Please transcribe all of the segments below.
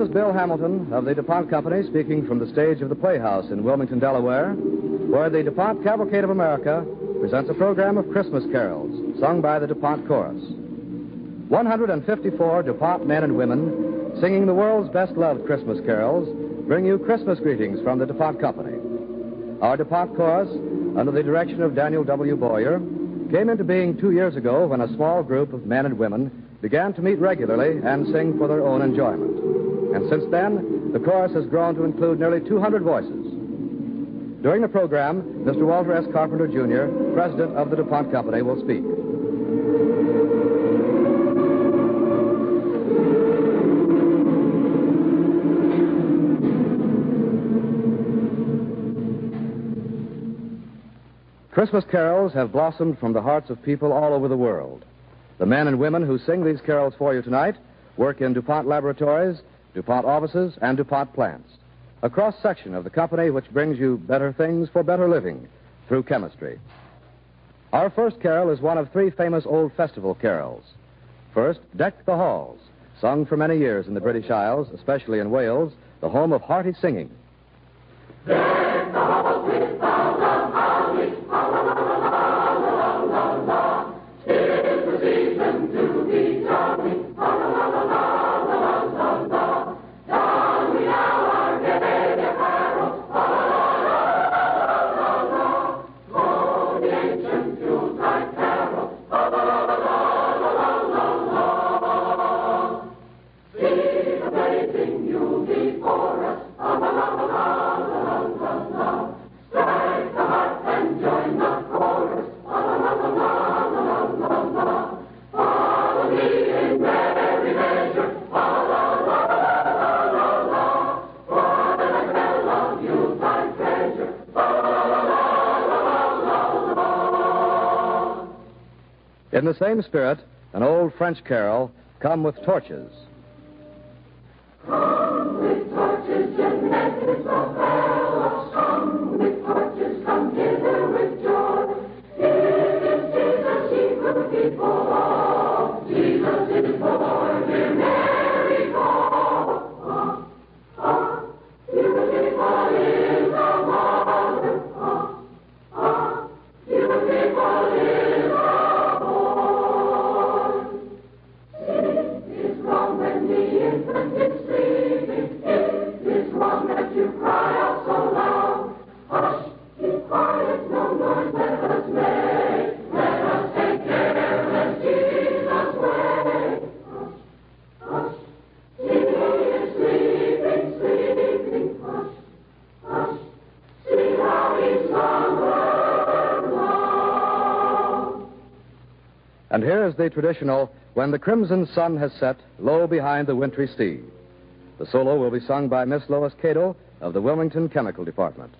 Is Bill Hamilton of the DuPont Company speaking from the stage of the Playhouse in Wilmington, Delaware, where the DuPont Cavalcade of America presents a program of Christmas carols sung by the DuPont Chorus. 154 DuPont men and women singing the world's best loved Christmas carols bring you Christmas greetings from the DuPont Company. Our DuPont Chorus, under the direction of Daniel W. Boyer, came into being two years ago when a small group of men and women began to meet regularly and sing for their own enjoyment. And since then, the chorus has grown to include nearly 200 voices. During the program, Mr. Walter S. Carpenter, Jr., president of the DuPont Company, will speak. Christmas carols have blossomed from the hearts of people all over the world. The men and women who sing these carols for you tonight work in DuPont laboratories, DuPont offices, and DuPont plants. A cross section of the company which brings you better things for better living through chemistry. Our first carol is one of three famous old festival carols. First, Deck the Halls, sung for many years in the British Isles, especially in Wales, the home of hearty singing. Deck the halls same spirit, an old French carol, Come with Torches. Come with torches, Jeanette is traditional When the Crimson Sun Has Set, Low Behind the Wintry Sea. The solo will be sung by Miss Lois Cato of the Wilmington Chemical Department.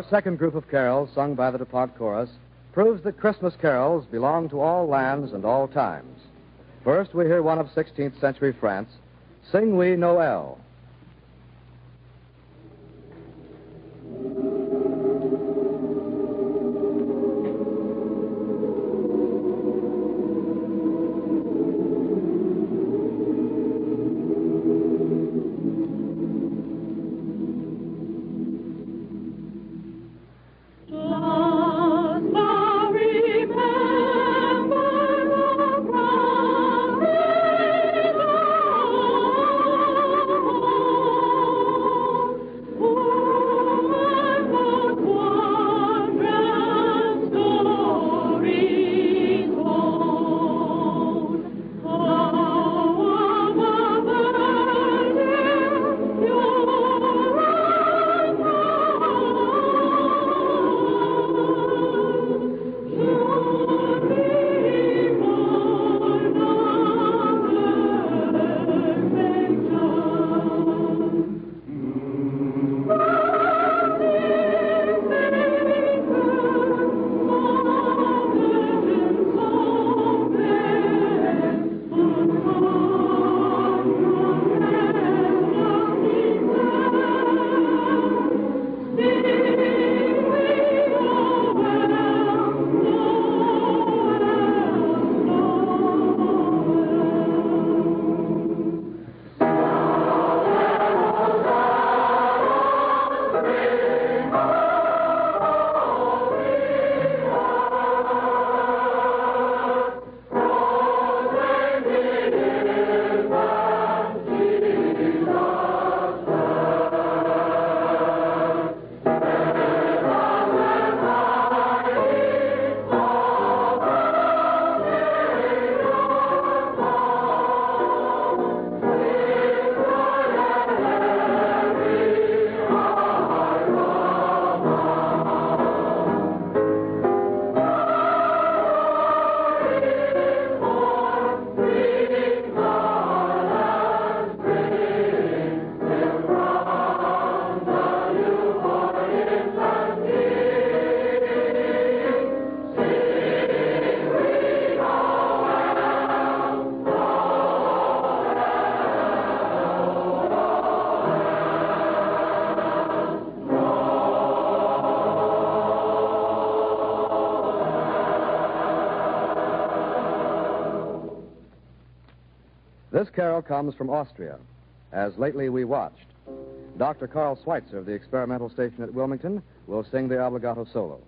Second group of carols sung by the DuPont Chorus proves that Christmas carols belong to all lands and all times. First, we hear one of 16th century France, Sing We Noel. Carol comes from Austria, as lately we watched. Dr. Carl Schweitzer of the experimental station at Wilmington will sing the obligato solo.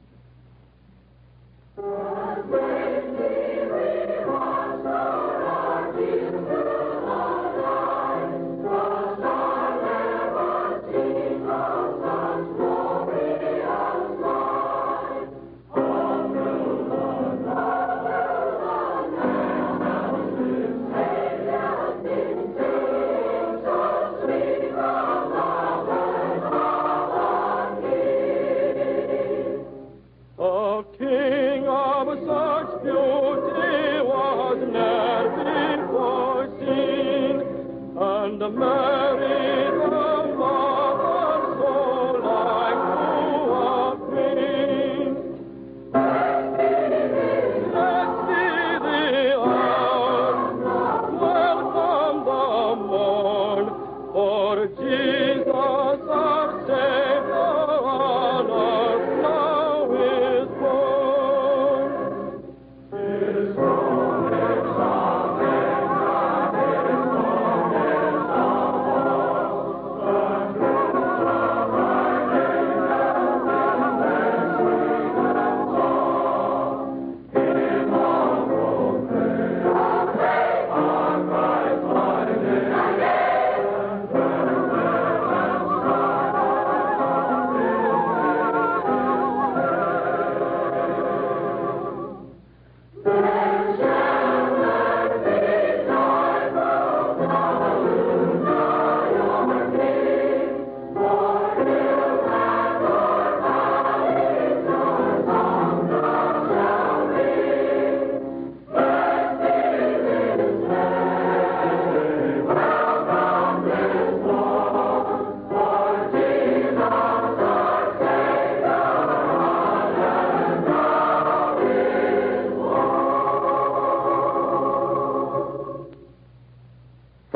And Mary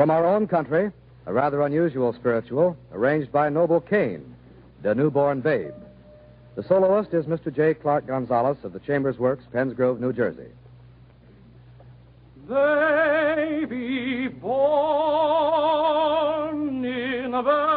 From our own country, a rather unusual spiritual arranged by Noble Cain, The Newborn Babe. The soloist is Mr. J. Clark Gonzalez of the Chambers Works, Penns Grove, New Jersey. Baby born in Bethlehem.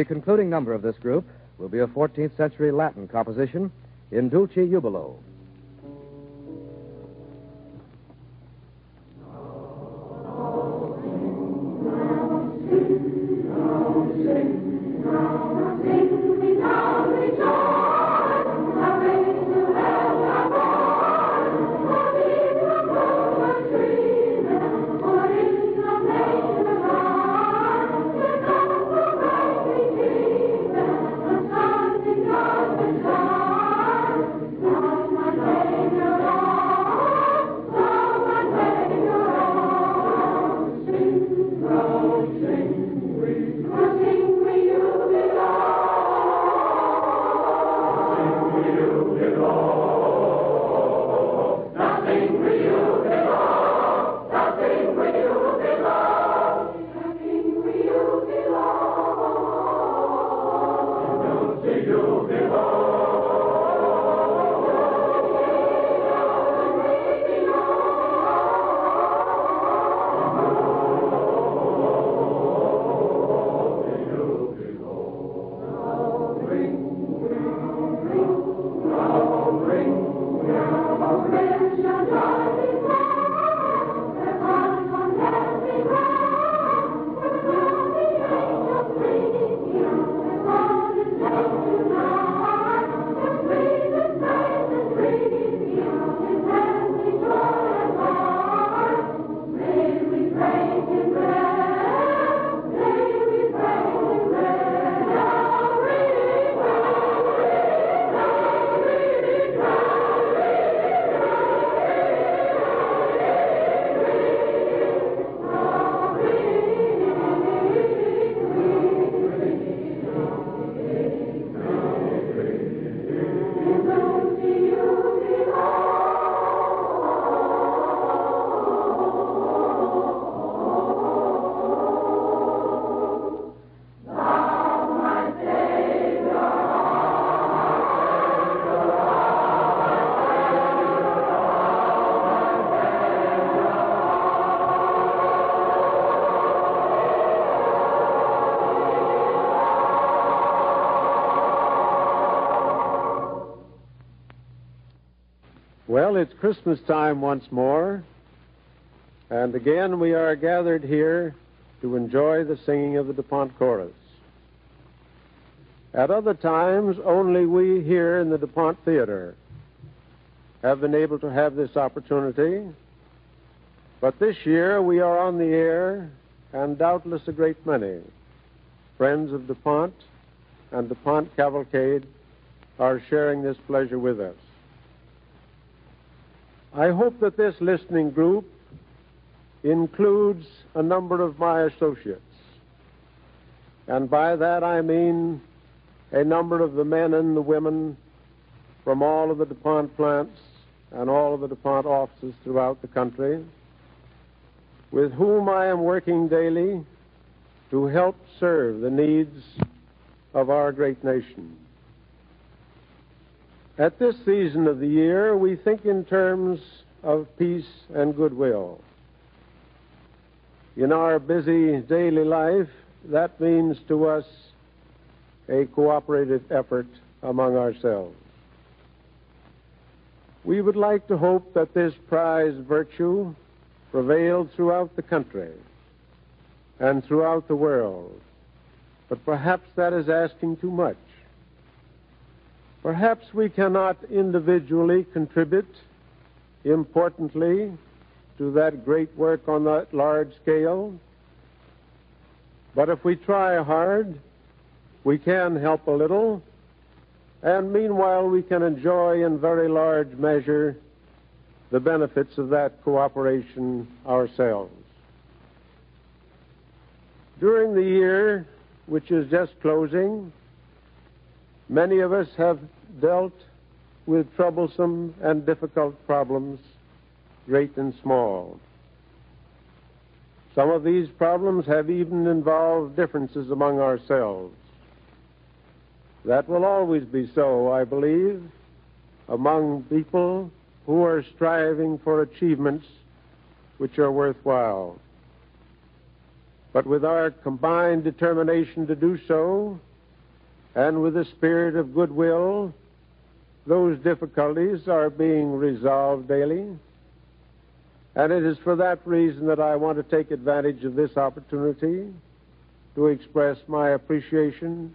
The concluding number of this group will be a 14th century Latin composition in Dulci Jubilo. Well, it's Christmas time once more. And again, we are gathered here to enjoy the singing of the DuPont Chorus. At other times, only we here in the DuPont Theater have been able to have this opportunity. But this year, we are on the air, and doubtless a great many friends of DuPont and DuPont Cavalcade are sharing this pleasure with us. I hope that this listening group includes a number of my associates. And by that I mean a number of the men and the women from all of the DuPont plants and all of the DuPont offices throughout the country, with whom I am working daily to help serve the needs of our great nation. At this season of the year, we think in terms of peace and goodwill. In our busy daily life, that means to us a cooperative effort among ourselves. We would like to hope that this prized virtue prevailed throughout the country and throughout the world, but perhaps that is asking too much. Perhaps we cannot individually contribute importantly to that great work on that large scale. But if we try hard, we can help a little, and meanwhile we can enjoy in very large measure the benefits of that cooperation ourselves. During the year, which is just closing, many of us have dealt with troublesome and difficult problems, great and small. Some of these problems have even involved differences among ourselves. That will always be so, I believe, among people who are striving for achievements which are worthwhile. But with our combined determination to do so, and with a spirit of goodwill, those difficulties are being resolved daily. And it is for that reason that I want to take advantage of this opportunity to express my appreciation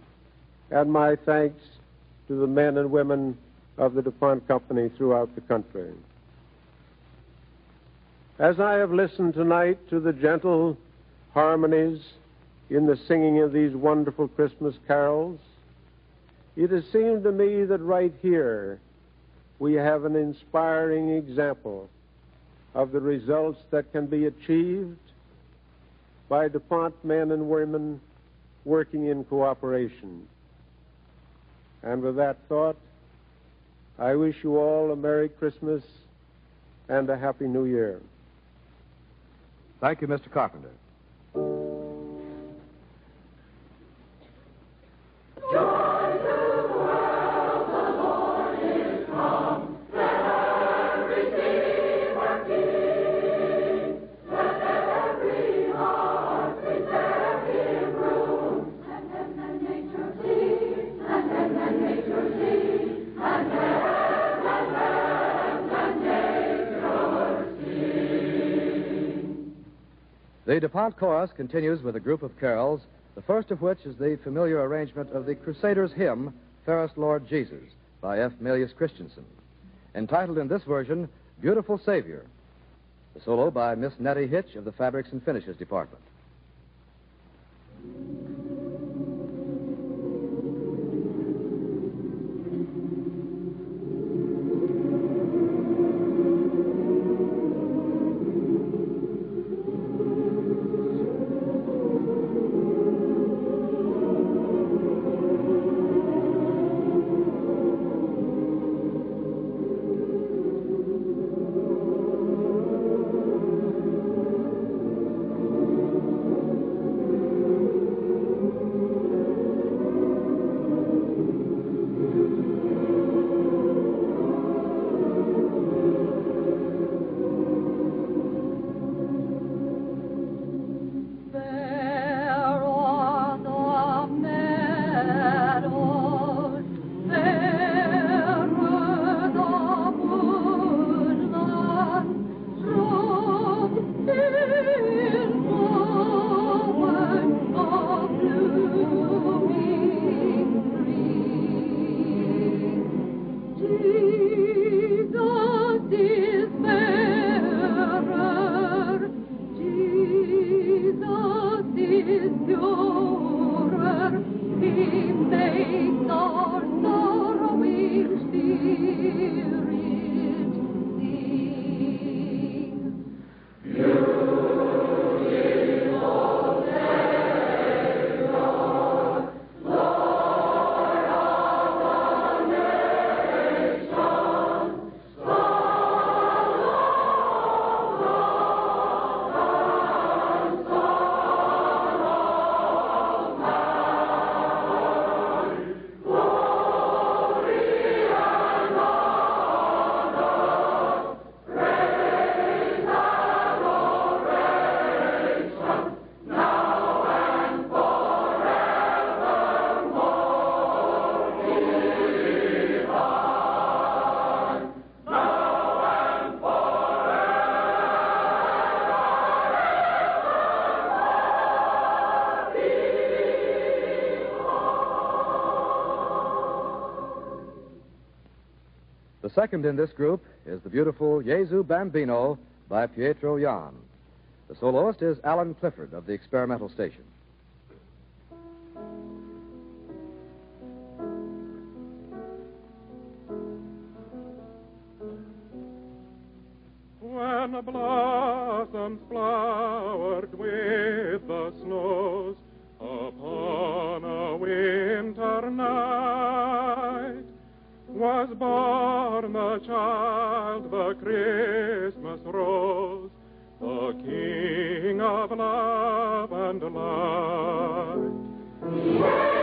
and my thanks to the men and women of the DuPont Company throughout the country. As I have listened tonight to the gentle harmonies in the singing of these wonderful Christmas carols, it has seemed to me that right here we have an inspiring example of the results that can be achieved by DuPont men and women working in cooperation. And with that thought, I wish you all a Merry Christmas and a Happy New Year. Thank you, Mr. Carpenter. The Chorus continues with a group of carols, the first of which is the familiar arrangement of the Crusaders' hymn, Fairest Lord Jesus, by F. Melius Christiansen, entitled in this version, Beautiful Savior. The solo by Miss Nettie Hitch of the Fabrics and Finishes Department. Second in this group is the beautiful Jesu Bambino by Pietro Yon. The soloist is Alan Clifford of the Experimental Station. When the blossoms flowered with the snows upon a winter night, born the child, the Christmas rose, the King of love and light. Oh,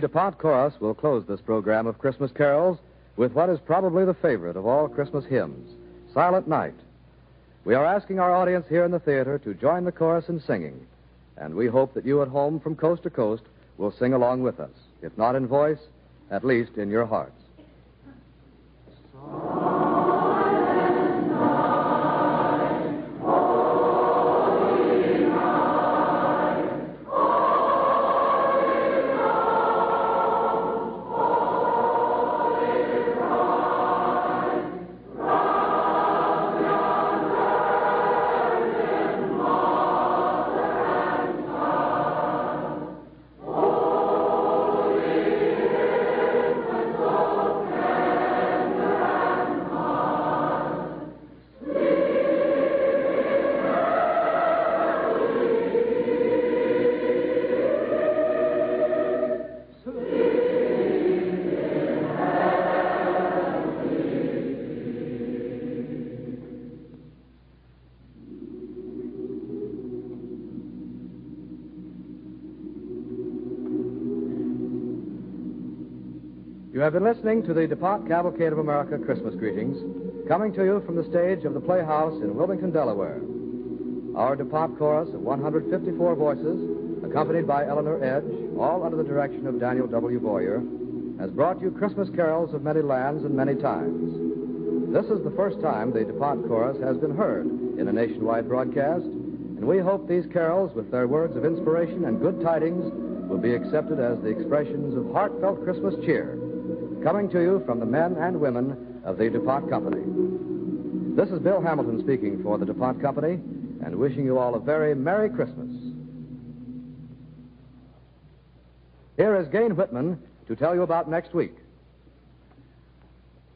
The DuPont Chorus will close this program of Christmas carols with what is probably the favorite of all Christmas hymns, Silent Night. We are asking our audience here in the theater to join the chorus in singing, and we hope that you at home from coast to coast will sing along with us, if not in voice, at least in your hearts. Have been listening to the DuPont Cavalcade of America Christmas greetings, coming to you from the stage of the Playhouse in Wilmington, Delaware. Our DuPont chorus of 154 voices, accompanied by Eleanor Edge, all under the direction of Daniel W. Boyer, has brought you Christmas carols of many lands and many times. This is the first time the DuPont chorus has been heard in a nationwide broadcast, and we hope these carols, with their words of inspiration and good tidings, will be accepted as the expressions of heartfelt Christmas cheer, coming to you from the men and women of the DuPont Company. This is Bill Hamilton speaking for the DuPont Company and wishing you all a very Merry Christmas. Here is Gayne Whitman to tell you about next week.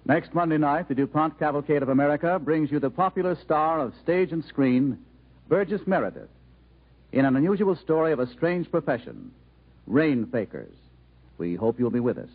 Next Monday night, the DuPont Cavalcade of America brings you the popular star of stage and screen, Burgess Meredith, in an unusual story of a strange profession, rain fakers. We hope you'll be with us.